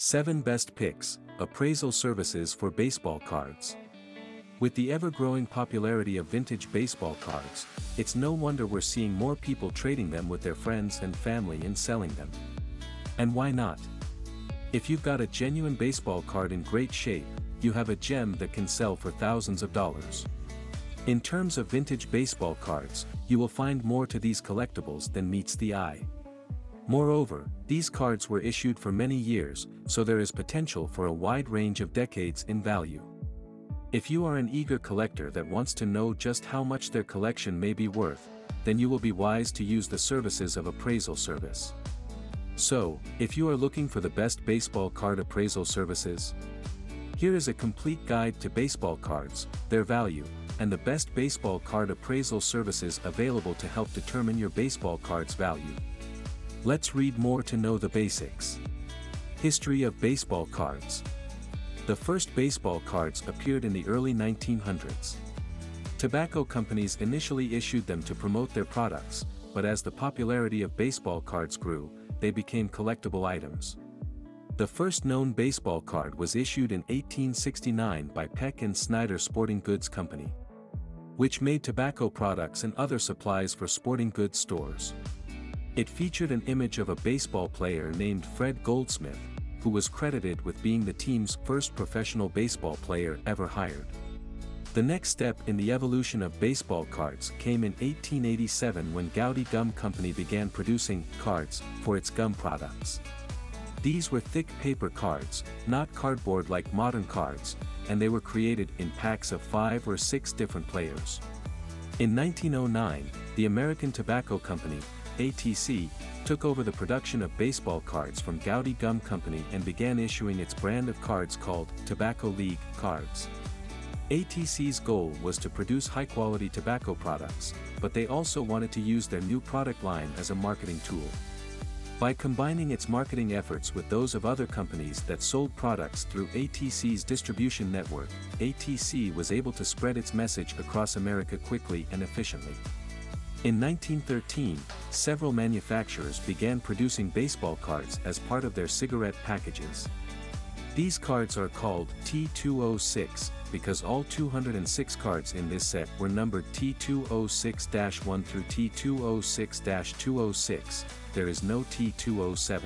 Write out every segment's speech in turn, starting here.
7 Best Picks Appraisal Services for Baseball Cards. With the ever growing popularity of vintage baseball cards, it's no wonder we're seeing more people trading them with their friends and family and selling them. And why not? If you've got a genuine baseball card in great shape, you have a gem that can sell for thousands of dollars. In terms of vintage baseball cards, you will find more to these collectibles than meets the eye. Moreover, these cards were issued for many years, so there is potential for a wide range of decades in value. If you are an eager collector that wants to know just how much their collection may be worth, then you will be wise to use the services of appraisal service. So, if you are looking for the best baseball card appraisal services, here is a complete guide to baseball cards, their value, and the best baseball card appraisal services available to help determine your baseball card's value. Let's read more to know the basics. History of baseball cards. The first baseball cards appeared in the early 1900s. Tobacco companies initially issued them to promote their products, but as the popularity of baseball cards grew, they became collectible items. The first known baseball card was issued in 1869 by Peck and Snyder Sporting Goods Company, which made tobacco products and other supplies for sporting goods stores. It featured an image of a baseball player named Fred Goldsmith, who was credited with being the team's first professional baseball player ever hired. The next step in the evolution of baseball cards came in 1887 when Goudey Gum Company began producing cards for its gum products. These were thick paper cards, not cardboard like modern cards, and they were created in packs of five or six different players. In 1909, the American Tobacco Company, ATC, took over the production of baseball cards from Goudey Gum Company and began issuing its brand of cards called Tobacco League cards. ATC's goal was to produce high-quality tobacco products, but they also wanted to use their new product line as a marketing tool. By combining its marketing efforts with those of other companies that sold products through ATC's distribution network, ATC was able to spread its message across America quickly and efficiently. In 1913, several manufacturers began producing baseball cards as part of their cigarette packages. These cards are called T206, because all 206 cards in this set were numbered T206-1 through T206-206, there is no T207.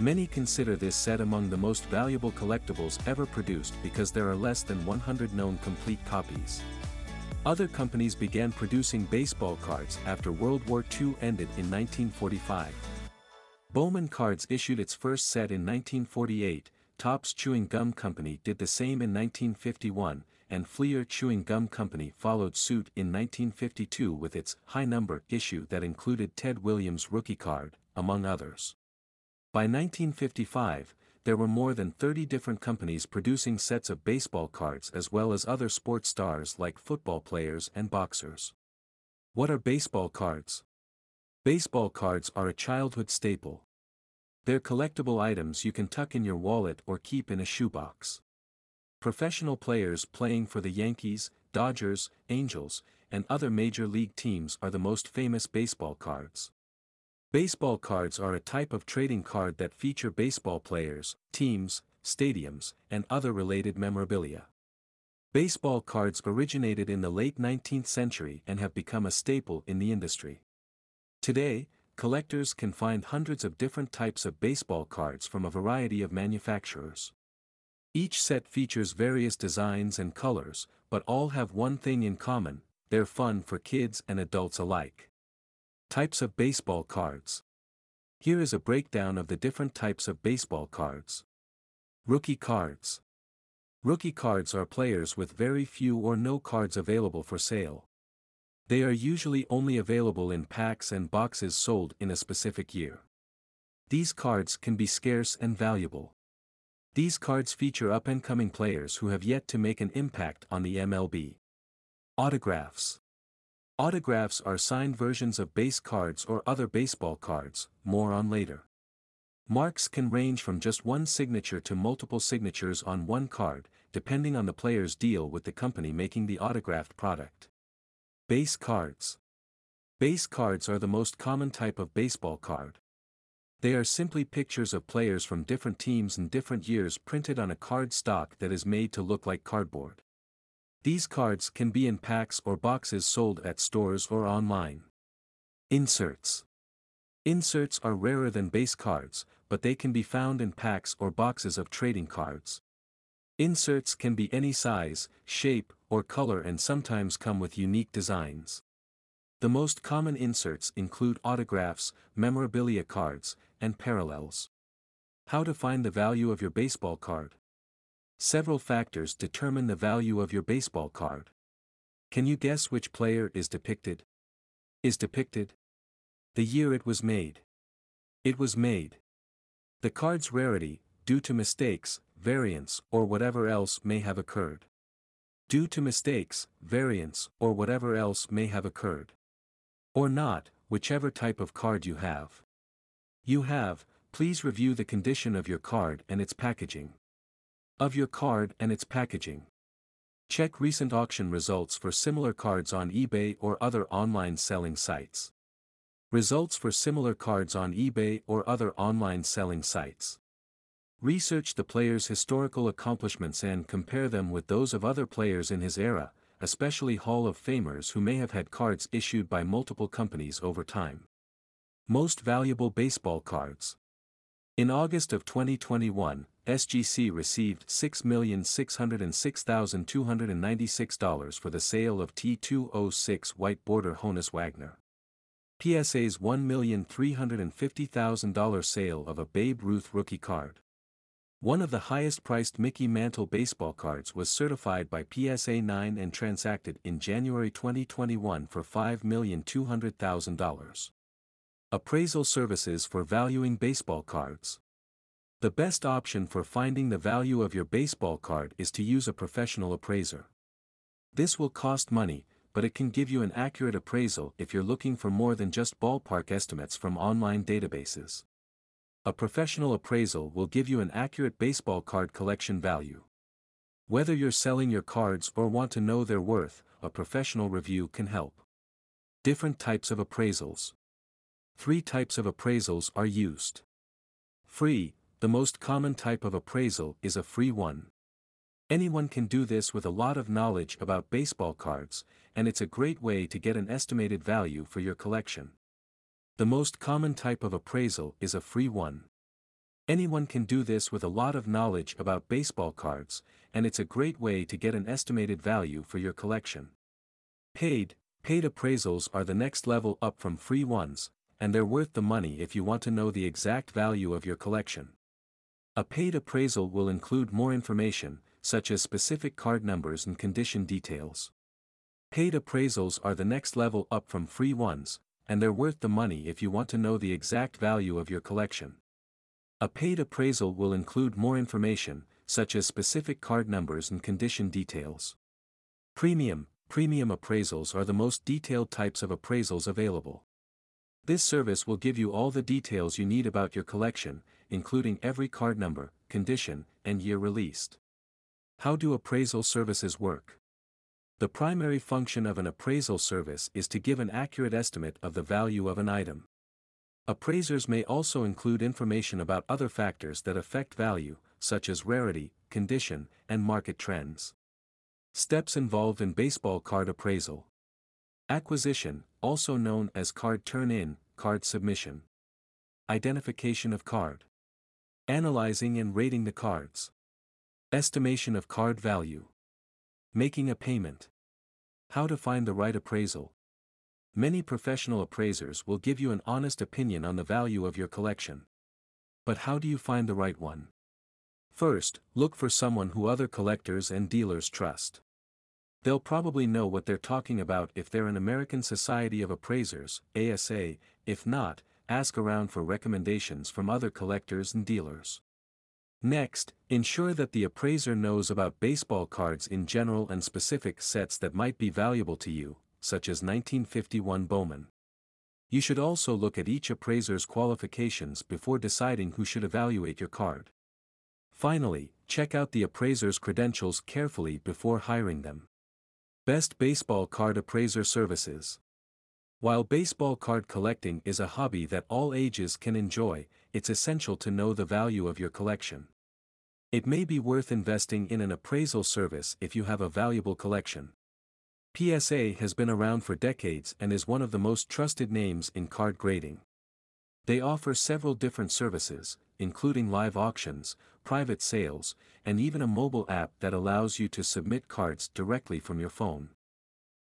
Many consider this set among the most valuable collectibles ever produced because there are less than 100 known complete copies. Other companies began producing baseball cards after World War II ended in 1945. Bowman Cards issued its first set in 1948, Topps Chewing Gum Company did the same in 1951, and Fleer Chewing Gum Company followed suit in 1952 with its high number issue that included Ted Williams' rookie card, among others. By 1955, there were more than 30 different companies producing sets of baseball cards as well as other sports stars like football players and boxers. What are baseball cards? Baseball cards are a childhood staple. They're collectible items you can tuck in your wallet or keep in a shoebox. Professional players playing for the Yankees, Dodgers, Angels, and other major league teams are the most famous baseball cards. Baseball cards are a type of trading card that feature baseball players, teams, stadiums, and other related memorabilia. Baseball cards originated in the late 19th century and have become a staple in the industry. Today, collectors can find hundreds of different types of baseball cards from a variety of manufacturers. Each set features various designs and colors, but all have one thing in common, they're fun for kids and adults alike. Types of baseball cards. Here is a breakdown of the different types of baseball cards. Rookie cards. Rookie cards are players with very few or no cards available for sale. They are usually only available in packs and boxes sold in a specific year. These cards can be scarce and valuable. These cards feature up-and-coming players who have yet to make an impact on the MLB. Autographs. Autographs are signed versions of base cards or other baseball cards, more on later. Marks can range from just one signature to multiple signatures on one card, depending on the player's deal with the company making the autographed product. Base cards. Base cards are the most common type of baseball card. They are simply pictures of players from different teams and different years printed on a card stock that is made to look like cardboard. These cards can be in packs or boxes sold at stores or online. Inserts Inserts are rarer than base cards, but they can be found in packs or boxes of trading cards. Inserts can be any size, shape, or color and sometimes come with unique designs. The most common inserts include autographs, memorabilia cards, and parallels. How to find the value of your baseball card. Several factors determine the value of your baseball card. Can you guess which player is depicted? Is depicted? The year it was made. It was made. The card's rarity, due to mistakes, variants, or whatever else may have occurred. Due to mistakes, variants, or whatever else may have occurred. Or not, whichever type of card you have. You have, please review the condition of your card and its packaging. Of your card and its packaging. Check recent auction results for similar cards on eBay or other online selling sites. Results for similar cards on eBay or other online selling sites. Research the player's historical accomplishments and compare them with those of other players in his era, especially Hall of Famers who may have had cards issued by multiple companies over time. Most valuable baseball cards. In August of 2021, SGC received $6,606,296 for the sale of T206 White Border Honus Wagner. PSA's $1,350,000 sale of a Babe Ruth rookie card. One of the highest priced Mickey Mantle baseball cards was certified by PSA 9 and transacted in January 2021 for $5,200,000. Appraisal services for valuing baseball cards. The best option for finding the value of your baseball card is to use a professional appraiser. This will cost money, but it can give you an accurate appraisal if you're looking for more than just ballpark estimates from online databases. A professional appraisal will give you an accurate baseball card collection value. Whether you're selling your cards or want to know their worth, a professional review can help. Different types of appraisals. Three types of appraisals are used. Free, the most common type of appraisal is a free one. Anyone can do this with a lot of knowledge about baseball cards, and it's a great way to get an estimated value for your collection. The most common type of appraisal is a free one. Anyone can do this with a lot of knowledge about baseball cards, and it's a great way to get an estimated value for your collection. Paid, paid appraisals are the next level up from free ones, and they're worth the money if you want to know the exact value of your collection. A paid appraisal will include more information, such as specific card numbers and condition details. Paid appraisals are the next level up from free ones, and they're worth the money if you want to know the exact value of your collection. A paid appraisal will include more information, such as specific card numbers and condition details. Premium, premium appraisals are the most detailed types of appraisals available. This service will give you all the details you need about your collection, including every card number, condition, and year released. How do appraisal services work? The primary function of an appraisal service is to give an accurate estimate of the value of an item. Appraisers may also include information about other factors that affect value, such as rarity, condition, and market trends. Steps involved in baseball card appraisal. Acquisition, also known as card turn-in, card submission. Identification of card. Analyzing and rating the cards. Estimation of card value. Making a payment. How to find the right appraisal. Many professional appraisers will give you an honest opinion on the value of your collection. But how do you find the right one? First, look for someone who other collectors and dealers trust. They'll probably know what they're talking about if they're an American Society of Appraisers, ASA, if not, ask around for recommendations from other collectors and dealers. Next, ensure that the appraiser knows about baseball cards in general and specific sets that might be valuable to you, such as 1951 Bowman. You should also look at each appraiser's qualifications before deciding who should evaluate your card. Finally, check out the appraiser's credentials carefully before hiring them. Best Baseball Card Appraiser Services While baseball card collecting is a hobby that all ages can enjoy, it's essential to know the value of your collection. It may be worth investing in an appraisal service if you have a valuable collection. PSA has been around for decades and is one of the most trusted names in card grading. They offer several different services, including live auctions, private sales, and even a mobile app that allows you to submit cards directly from your phone.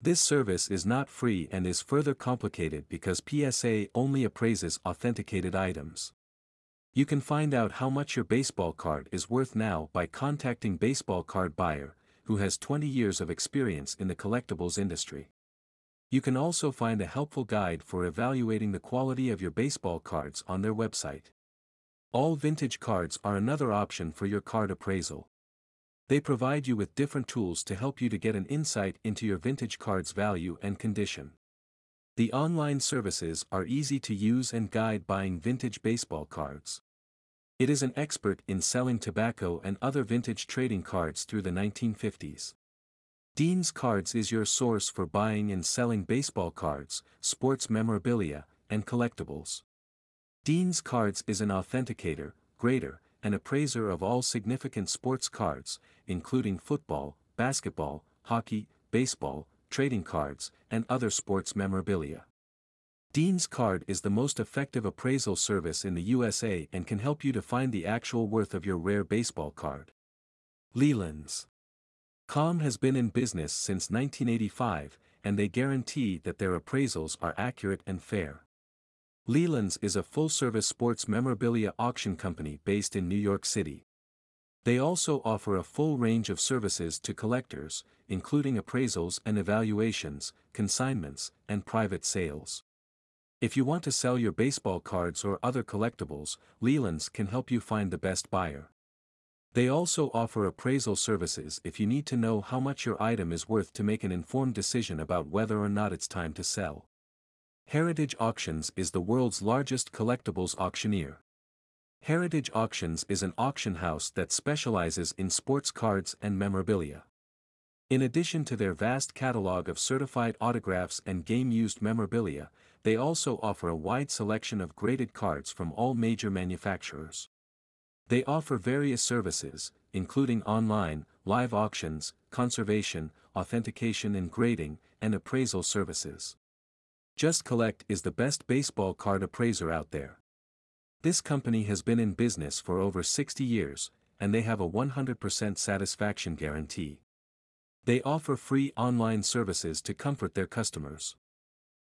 This service is not free and is further complicated because PSA only appraises authenticated items. You can find out how much your baseball card is worth now by contacting Baseball Card Buyer, who has 20 years of experience in the collectibles industry. You can also find a helpful guide for evaluating the quality of your baseball cards on their website. All vintage cards are another option for your card appraisal. They provide you with different tools to help you to get an insight into your vintage card's value and condition. The online services are easy to use and guide buying vintage baseball cards. It is an expert in selling tobacco and other vintage trading cards through the 1950s. Dean's Cards is your source for buying and selling baseball cards, sports memorabilia, and collectibles. Dean's Cards is an authenticator, grader, and appraiser of all significant sports cards, including football, basketball, hockey, baseball, trading cards, and other sports memorabilia. Dean's Card is the most effective appraisal service in the USA and can help you to find the actual worth of your rare baseball card. Leland's Com has been in business since 1985, and they guarantee that their appraisals are accurate and fair. Leland's is a full-service sports memorabilia auction company based in New York City. They also offer a full range of services to collectors, including appraisals and evaluations, consignments, and private sales. If you want to sell your baseball cards or other collectibles, Leland's can help you find the best buyer. They also offer appraisal services if you need to know how much your item is worth to make an informed decision about whether or not it's time to sell. Heritage Auctions is the world's largest collectibles auctioneer. Heritage Auctions is an auction house that specializes in sports cards and memorabilia. In addition to their vast catalog of certified autographs and game-used memorabilia, they also offer a wide selection of graded cards from all major manufacturers. They offer various services, including online, live auctions, conservation, authentication and grading, and appraisal services. Just Collect is the best baseball card appraiser out there. This company has been in business for over 60 years, and they have a 100% satisfaction guarantee. They offer free online services to comfort their customers.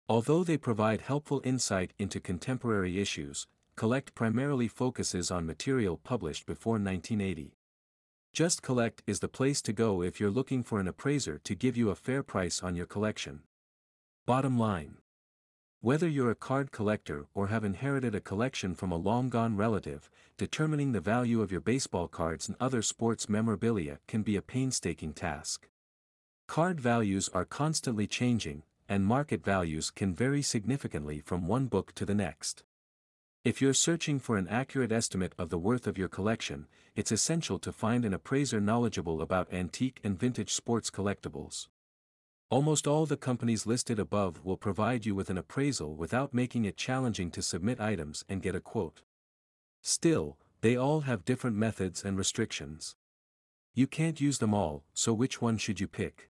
Although they provide helpful insight into contemporary issues, Collect primarily focuses on material published before 1980. Just Collect is the place to go if you're looking for an appraiser to give you a fair price on your collection. Bottom line whether you're a card collector or have inherited a collection from a long-gone relative, determining the value of your baseball cards and other sports memorabilia can be a painstaking task. Card values are constantly changing, and market values can vary significantly from one book to the next. If you're searching for an accurate estimate of the worth of your collection, it's essential to find an appraiser knowledgeable about antique and vintage sports collectibles. Almost all the companies listed above will provide you with an appraisal without making it challenging to submit items and get a quote. Still, they all have different methods and restrictions. You can't use them all, so which one should you pick?